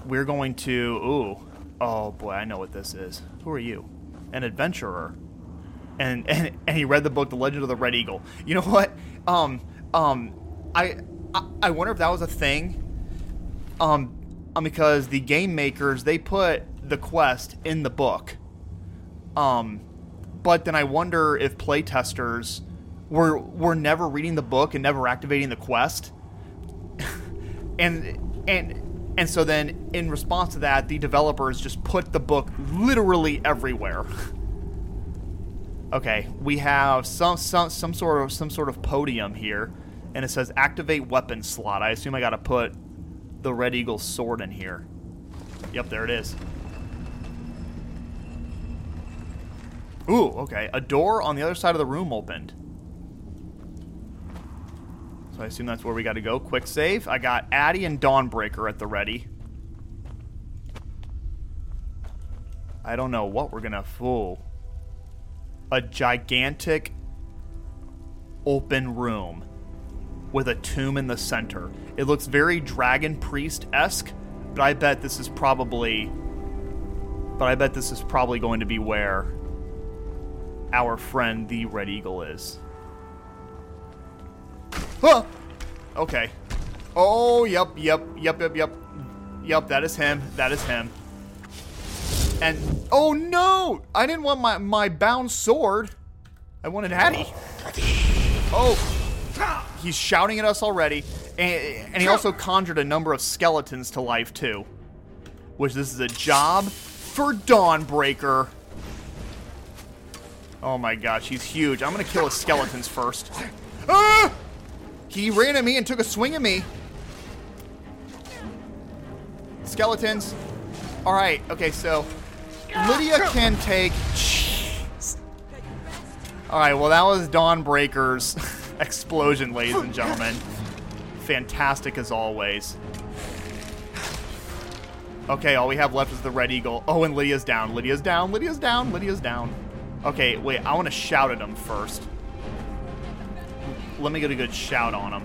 We're going to, ooh, Oh boy, I know what this is. Who are you? An adventurer. And *laughs* and, and he read the book The Legend of the Red Eagle. You know what? Um um I I, I wonder if that was a thing. Um, um because the game makers they put the quest in the book. Um but then I wonder if playtesters were were never reading the book and never activating the quest. *laughs* and and and so then, in response to that, the developers just put the book literally everywhere. *laughs* okay, we have some some some sort of some sort of podium here, and it says activate weapon slot. I assume I got to put the Red Eagle sword in here. Yep, there it is. Ooh, okay. A door on the other side of the room opened. So I assume that's where we got to go. Quick save. I got Addie and Dawnbreaker at the ready. I don't know what we're going to fool. A gigantic open room with a tomb in the center. It looks very Dragon Priest-esque, but I bet this is probably but I bet this is probably going to be where our friend the Red Eagle is. Huh. Okay. Oh, yep, yep, yep, yep, yep. Yep, that is him. That is him. And, oh no! I didn't want my, my bound sword. I wanted Hattie. Oh! He's shouting at us already. And, and he also conjured a number of skeletons to life, too. Which this is a job for Dawnbreaker. Oh my gosh, he's huge. I'm gonna kill his skeletons first. Ah! He ran at me and took a swing at me. Skeletons. Alright, okay, so Lydia can take. Jeez. Alright, well, that was Dawnbreaker's *laughs* explosion, ladies and gentlemen. Fantastic as always. Okay, all we have left is the Red Eagle. Oh, and Lydia's down. Lydia's down. Lydia's down. Lydia's down. Okay, wait, I want to shout at him first. Let me get a good shout on him.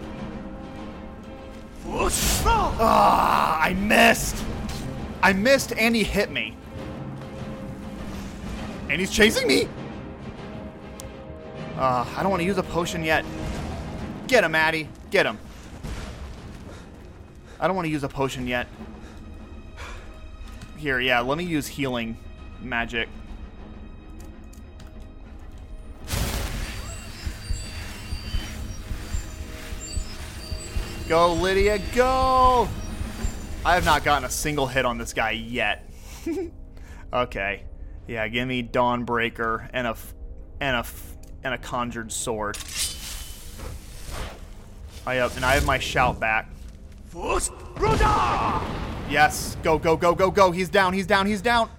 Ah, I missed. I missed and he hit me. And he's chasing me. Uh, I don't want to use a potion yet. Get him, Addy. Get him. I don't want to use a potion yet. Here, yeah, let me use healing magic. Go, Lydia, go! I have not gotten a single hit on this guy yet. *laughs* okay. Yeah, give me Dawnbreaker and a and a and a conjured sword. I have and I have my shout back. Yes, go go go go go. He's down. He's down. He's down.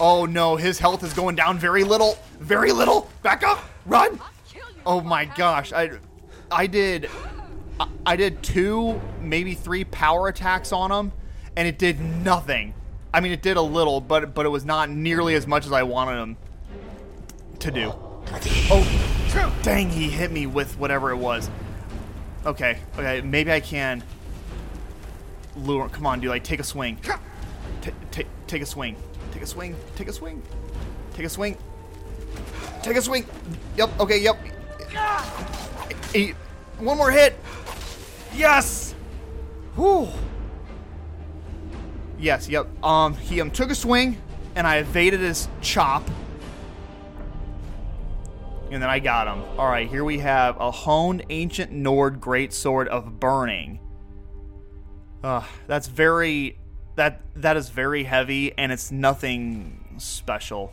Oh no, his health is going down very little. Very little. Back up. Run. Oh my gosh. I I did I did two, maybe three power attacks on him, and it did nothing. I mean, it did a little, but but it was not nearly as much as I wanted him to do. Oh, dang! He hit me with whatever it was. Okay, okay, maybe I can lure. Come on, dude! Like, take a swing. Take take a swing. Take a swing. Take a swing. Take a swing. Take a swing. Yep. Okay. Yep. Eight. One more hit. Yes. Whew. Yes. Yep. Um. He um took a swing, and I evaded his chop. And then I got him. All right, here we have a honed ancient Nord greatsword of burning. Uh, that's very that that is very heavy and it's nothing special.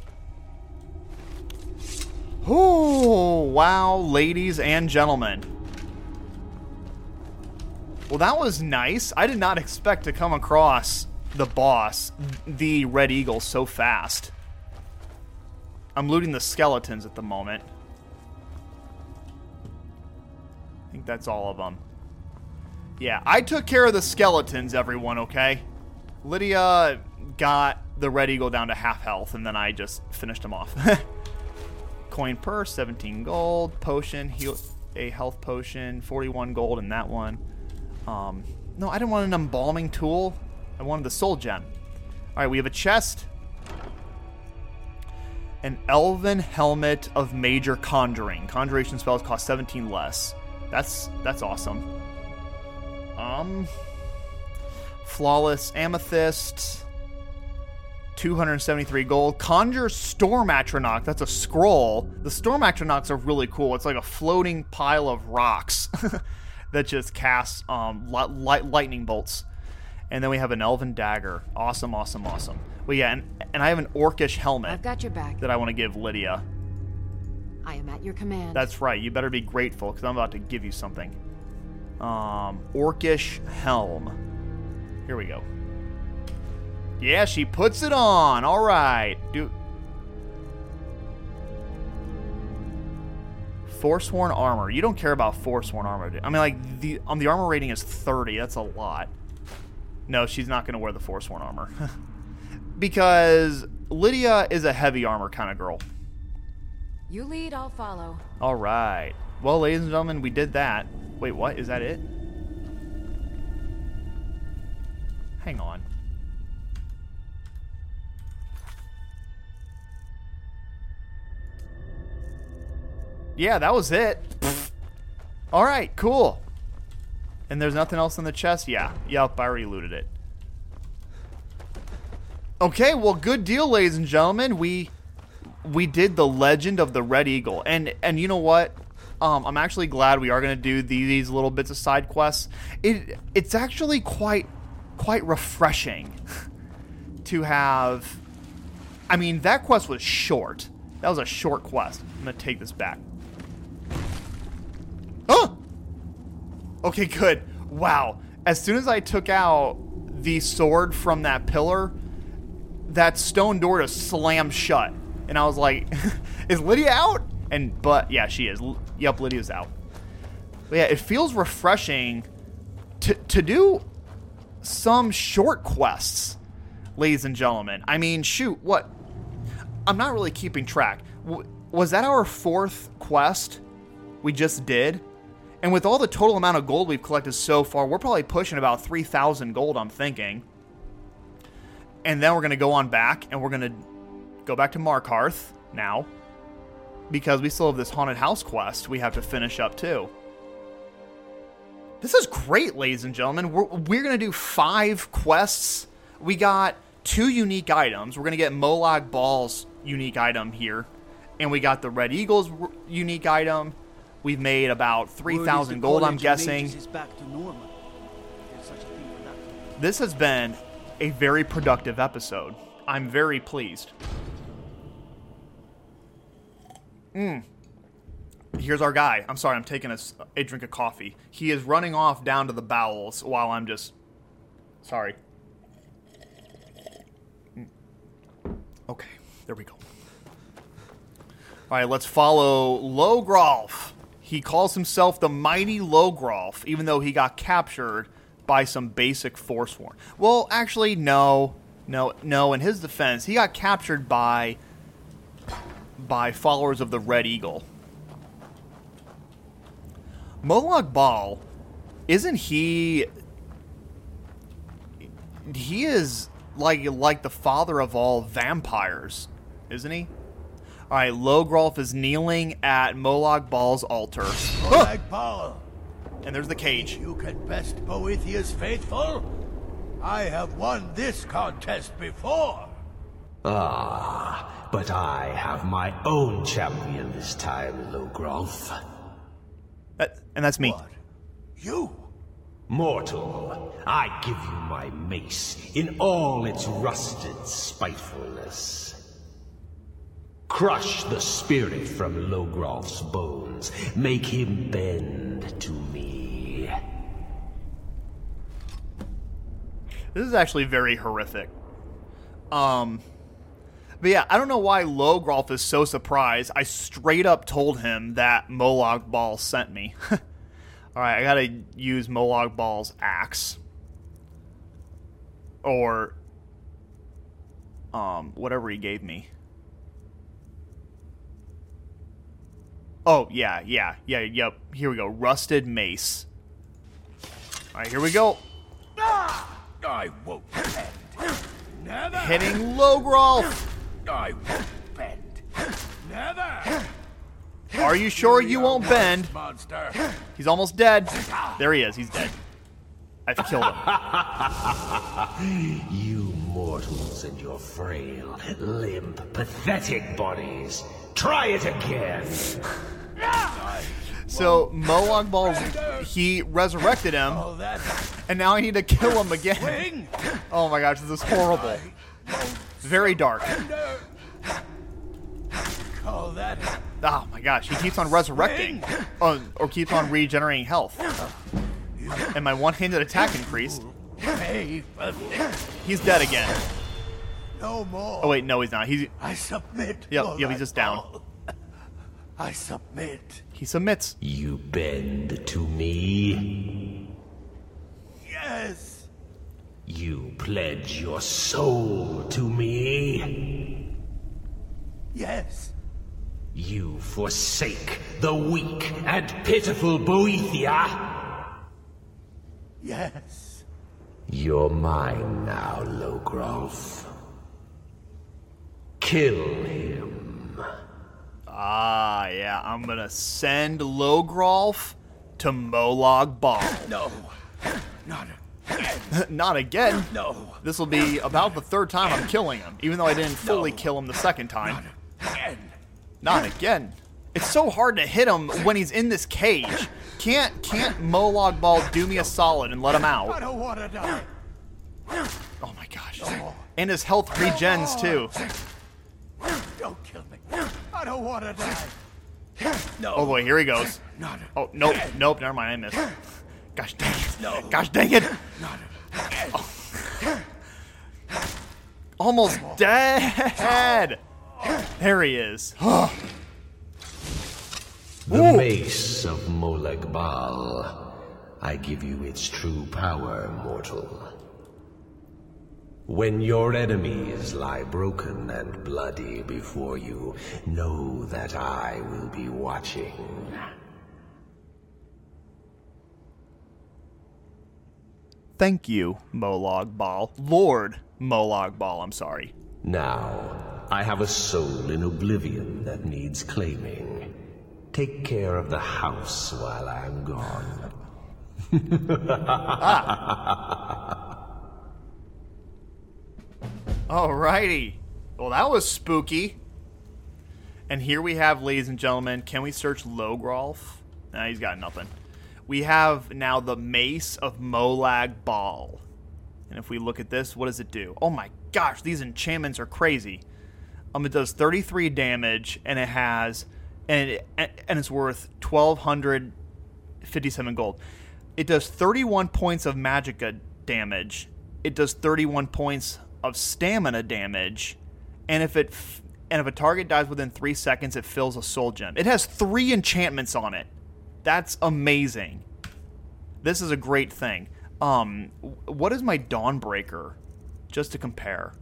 Oh, wow, ladies and gentlemen. Well, that was nice. I did not expect to come across the boss, the Red Eagle, so fast. I'm looting the skeletons at the moment. I think that's all of them. Yeah, I took care of the skeletons, everyone, okay? Lydia got the Red Eagle down to half health, and then I just finished him off. *laughs* Coin purse, 17 gold. Potion, heal, a health potion, 41 gold in that one. Um, no, I didn't want an embalming tool. I wanted the soul gem. All right, we have a chest. An elven helmet of major conjuring. Conjuration spells cost 17 less. That's that's awesome. Um, flawless amethyst. 273 gold. Conjure Storm Atronach. That's a scroll. The Storm Atronachs are really cool. It's like a floating pile of rocks *laughs* that just casts um, light, lightning bolts. And then we have an Elven Dagger. Awesome, awesome, awesome. Well, yeah, and, and I have an Orcish helmet. I've got your back. That I want to give Lydia. I am at your command. That's right. You better be grateful because I'm about to give you something. Um, Orcish helm. Here we go. Yeah, she puts it on. All right. Do Forsworn armor. You don't care about Forsworn armor. I mean, like the um, the armor rating is 30. That's a lot. No, she's not going to wear the Forsworn armor *laughs* because Lydia is a heavy armor kind of girl. You lead, I'll follow. All right. Well, ladies and gentlemen, we did that. Wait, what? Is that it? Hang on. Yeah, that was it. All right, cool. And there's nothing else in the chest? Yeah. Yep, I already looted it. Okay, well, good deal, ladies and gentlemen. We we did the Legend of the Red Eagle, and and you know what? um, I'm actually glad we are going to do these little bits of side quests. It it's actually quite quite refreshing *laughs* to have. I mean, that quest was short. That was a short quest. I'm gonna take this back. Oh. Okay, good. Wow. As soon as I took out the sword from that pillar, that stone door just slammed shut, and I was like, *laughs* "Is Lydia out?" And but yeah, she is. Yep, Lydia's out. But yeah, it feels refreshing to to do some short quests, ladies and gentlemen. I mean, shoot, what? I'm not really keeping track. W- was that our fourth quest we just did? And with all the total amount of gold we've collected so far, we're probably pushing about 3,000 gold, I'm thinking. And then we're going to go on back and we're going to go back to Markarth now because we still have this haunted house quest we have to finish up too. This is great, ladies and gentlemen. We're, we're going to do five quests. We got two unique items. We're going to get Molag Bal's unique item here. And we got the Red Eagle's unique item. We've made about 3,000 gold, I'm guessing. This has been a very productive episode. I'm very pleased. Mm. Here's our guy. I'm sorry, I'm taking a drink of coffee. He is running off down to the bowels while I'm just. Sorry. Mm. Okay, there we go. All right, let's follow Logrolf. He calls himself the Mighty Logrolf, even though he got captured by some basic Forsworn. Well, actually, no, no, no. In his defense, he got captured by by followers of the Red Eagle. Molag Bal, isn't he? He is like like the father of all vampires, isn't he? All right, Logrolf is kneeling at Molag Bal's altar. Molag Bal, And there's the cage. you can best Boethiah's faithful? I have won this contest before. Ah, but I have my own champion this time, Logrolf. That, and that's me. You? Mortal, I give you my mace in all its rusted spitefulness. Crush the spirit from Logrolf's bones. Make him bend to me. This is actually very horrific. Um, but yeah, I don't know why Logrolf is so surprised. I straight up told him that Molag Bal sent me. *laughs* All right, I gotta use Molag Bal's axe, or um, whatever he gave me. Oh yeah, yeah, yeah, yep. Here we go. Rusted mace. All right, here we go. I won't bend. Never. Hitting Logrolf. I won't bend. Never. Are you sure you won't bend? Monster. He's almost dead. There he is. He's dead. I've killed him. *laughs* you mortals and your frail, limp, pathetic bodies. Try it again. So Molag Bal, he resurrected him, and now I need to kill him again. Oh my gosh, this is horrible. Very dark. Oh my gosh, he keeps on resurrecting, oh, or keeps on regenerating health. And my one-handed attack increased. He's dead again. No more. Oh wait, no, he's not. He's I submit. yep, Molag yep. He's just down. *laughs* I submit. He submits. You bend to me. Yes. You pledge your soul to me. Yes. You forsake the weak and pitiful Boethiah. Yes. You're mine now, Logrolf. Kill him. Ah, yeah. I'm gonna send Logrolf to Molag Bal. No. Not *laughs* Not again. No. This will be about the third time I'm killing him, even though I didn't fully kill him the second time. again. Not again. It's so hard to hit him when he's in this cage. Can't can't Molag Bal do me a solid and let him out? I out? don't want to die. Oh my gosh. And his health regens too. Don't kill me. I don't want to die. No. Oh boy, here he goes. Not Oh nope, nope, never mind, I missed. Gosh dang it. No. Gosh dang it. Oh. Almost dead. There he is. The mace of Molag Bal. I give you its true power, mortal. When your enemies lie broken and bloody before you, know that I will be watching. Thank you, Molag Bal. Lord Molag Bal, I'm sorry. Now, I have a soul in oblivion that needs claiming. Take care of the house while I'm gone. *laughs* Ah. Alrighty. Well, that was spooky. And here we have, ladies and gentlemen, can we search Logrolf? Nah, he's got nothing. We have now the Mace of Molag Bal. And if we look at this, what does it do? Oh my gosh, these enchantments are crazy. Um, it does 33 damage, and it has, and it, and it's worth 1,257 gold. It does 31 points of magicka damage. It does 31 points of stamina damage, and if it f- and if a target dies within three seconds, it fills a soul gem. It has three enchantments on it. That's amazing. This is a great thing. Um, what is my Dawnbreaker? Just to compare,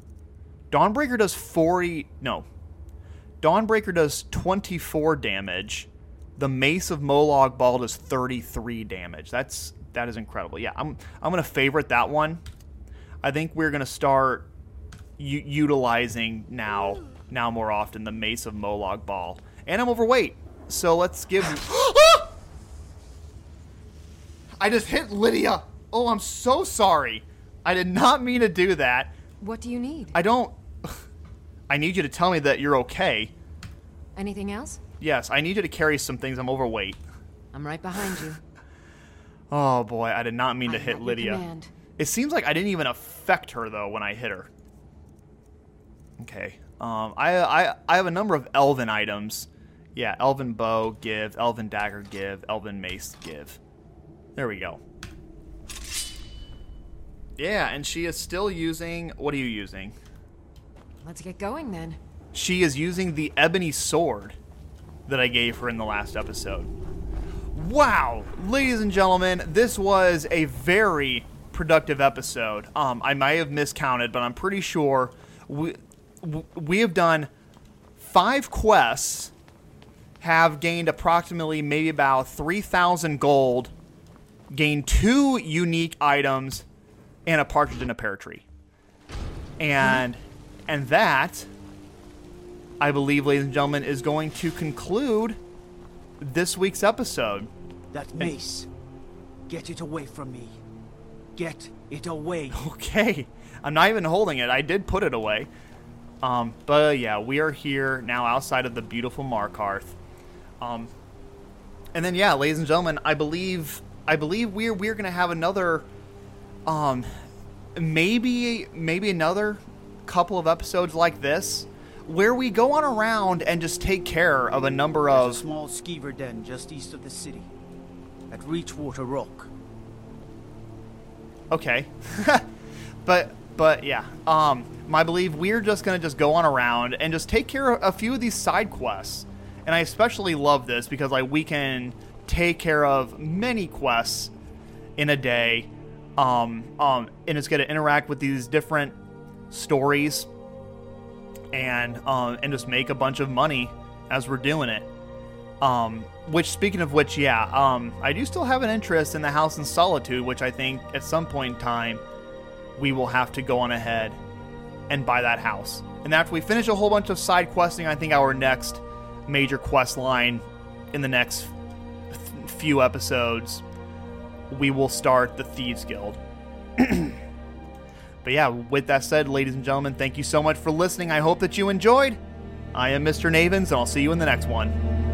Dawnbreaker does 40. No, Dawnbreaker does 24 damage. The Mace of Molag Bal does 33 damage. That's that is incredible. Yeah, I'm I'm gonna favorite that one. I think we're gonna start u- utilizing now now more often the Mace of Molag Bal. And I'm overweight, so let's give. *gasps* I just hit Lydia. Oh, I'm so sorry. I did not mean to do that. What do you need? I don't. *sighs* I need you to tell me that you're okay. Anything else? Yes, I need you to carry some things. I'm overweight. I'm right behind you. *sighs* Oh boy, I did not mean to I'm hit Lydia. command. It seems like I didn't even affect her though when I hit her. Okay. Um, I, I I have a number of elven items. Yeah, elven bow give, elven dagger give, elven mace give. There we go. Yeah, and she is still using. What are you using? Let's get going then. She is using the ebony sword that I gave her in the last episode. Wow, ladies and gentlemen, this was a very productive episode. Um, I might have miscounted, but I'm pretty sure we we have done five quests, have gained approximately maybe about three thousand gold, gained two unique items, and a partridge in a pear tree. And and that, I believe, ladies and gentlemen, is going to conclude this week's episode. That mace. Get it away from me. Get it away. *laughs* Okay. I'm not even holding it. I did put it away. Um, but yeah, we are here now outside of the beautiful Markarth. Um, and then yeah, ladies and gentlemen, I believe I believe we're we're gonna have another um maybe maybe another couple of episodes like this where we go on around and just take care of a number There's of a small skeever den just east of the city. At Reachwater Rock. Okay. *laughs* but but yeah, um, I believe we're just gonna just go on around and just take care of a few of these side quests. And I especially love this because like we can take care of many quests in a day, um, um, and it's gonna interact with these different stories and um, and just make a bunch of money as we're doing it. Um, which, speaking of which, yeah, um, I do still have an interest in the House in Solitude, which I think at some point in time we will have to go on ahead and buy that house. And after we finish a whole bunch of side questing, I think our next major quest line in the next few episodes, we will start the Thieves Guild. *clears throat* but yeah, with that said, ladies and gentlemen, thank you so much for listening. I hope that you enjoyed. I am Mr. Navens, and I'll see you in the next one.